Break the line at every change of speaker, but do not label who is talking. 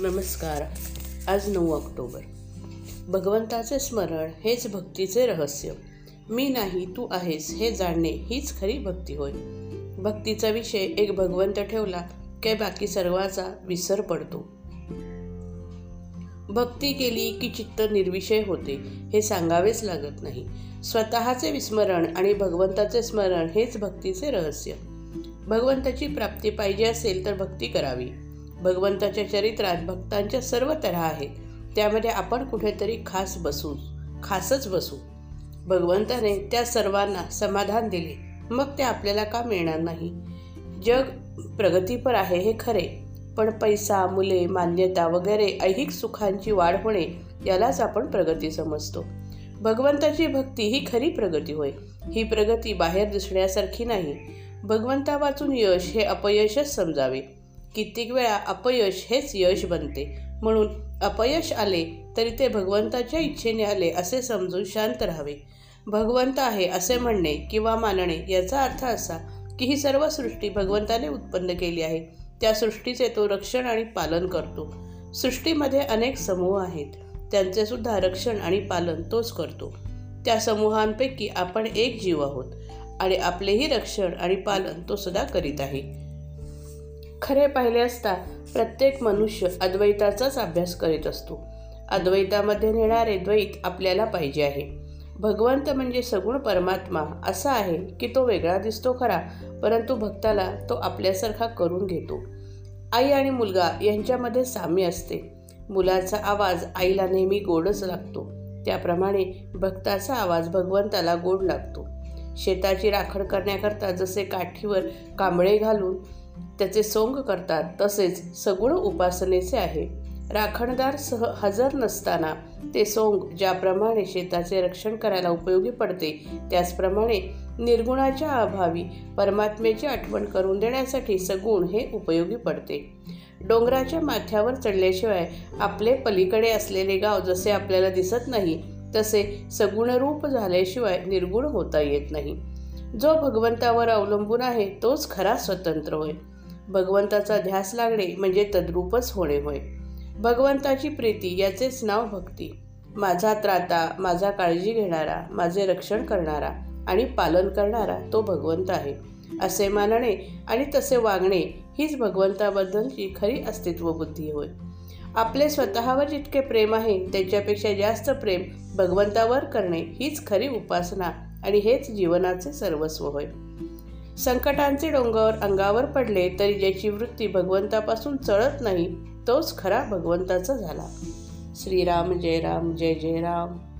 नमस्कार. आज नऊ ऑक्टोबर. भगवंताचे स्मरण हेच भक्तीचे रहस्य. मी नाही तू आहेस हे जाणणे हीच खरी भक्ती होय. भक्तीचा विषय एक भगवंत ठेवला की बाकी सर्वाचा विसर पडतो. भक्ती केली की चित्त निर्विषय होते हे सांगावेच लागत नाही. स्वतःचे विस्मरण आणि भगवंताचे स्मरण हेच भक्तीचे रहस्य. भगवंताची प्राप्ती पाहिजे असेल तर भक्ती करावी. भगवंताच्या चरित्रात भक्तांच्या सर्व तऱ्हा आहेत. त्यामध्ये आपण कुठेतरी खास बसू खासच बसू. भगवंताने त्या सर्वांना समाधान दिले. मग ते आपल्याला का मिळणार नाही? जग प्रगतीपर आहे हे खरे. पण पैसा मुले मान्यता वगैरे ऐहिक सुखांची वाढ होणे यालाच आपण प्रगती समजतो. भगवंताची भक्ती ही खरी प्रगती होय. ही प्रगती बाहेर दिसण्यासारखी नाही. भगवंता वाचून यश हे अपयशच समजावे. कित्येक वेळा अपयश हेच यश बनते. म्हणून अपयश आले तरी ते भगवंताच्या इच्छेने आले असे समजून शांत राहावे. भगवंत आहे असे म्हणणे किंवा मानणे याचा अर्थ असा की ही सर्व सृष्टी भगवंताने उत्पन्न केली आहे. त्या सृष्टीचे तो रक्षण आणि पालन करतो. सृष्टीमध्ये अनेक समूह आहेत. त्यांचे सुद्धा रक्षण आणि पालन तोच करतो. त्या समूहांपैकी आपण एक जीव आहोत आणि आपलेही रक्षण आणि पालन तो सदा करीत आहे. खरे पाहिले असता प्रत्येक मनुष्य अद्वैताचाच अभ्यास करीत असतो. अद्वैतामध्ये नेणारे द्वैत आपल्याला पाहिजे आहे. भगवंत म्हणजे सगुण परमात्मा असा आहे की तो वेगळा दिसतो खरा परंतु भक्ताला तो आपल्यासारखा करून घेतो. आई आणि मुलगा यांच्यामध्ये साम्य असते. मुलाचा आवाज आईला नेहमी गोडच लागतो. त्याप्रमाणे भक्ताचा आवाज भगवंताला गोड लागतो. शेताची राखण करण्याकरता जसे काठीवर कांबळे घालून त्याचे सोंग करतात तसेच सगुण उपासनेचे आहे. राखणदार सह हजर नसताना ते सोंग ज्याप्रमाणे शेताचे रक्षण करायला उपयोगी पडते त्याचप्रमाणे निर्गुणाच्या अभावी परमात्म्याची आठवण करून देण्यासाठी सगुण हे उपयोगी पडते. डोंगराच्या माथ्यावर चढल्याशिवाय आपले पलीकडे असलेले गाव जसे आपल्याला दिसत नाही तसे सगुणरूप झाल्याशिवाय निर्गुण होता येत नाही. जो भगवंतावर अवलंबून आहे तोच खरा स्वतंत्र होय. भगवंताचा ध्यास लागणे म्हणजे तद्रूपच होणे होय. भगवंताची प्रीती याचेच नाव भक्ती. माझा त्राता माझा काळजी घेणारा माझे रक्षण करणारा आणि पालन करणारा तो भगवंत आहे. असे मानणे आणि तसे वागणे हीच भगवंताबद्दलची खरी अस्तित्व बुद्धी होय. आपले स्वतःवर जितके प्रेम आहे त्याच्यापेक्षा जास्त प्रेम भगवंतावर करणे हीच खरी उपासना आणि हेच जीवनाचे सर्वस्व होय. संकटांचे डोंगर अंगावर पडले तरी ज्याची वृत्ती भगवंतापासून चळत नाही तोच खरा भगवंताचा झाला. श्रीराम जय राम जय जय राम.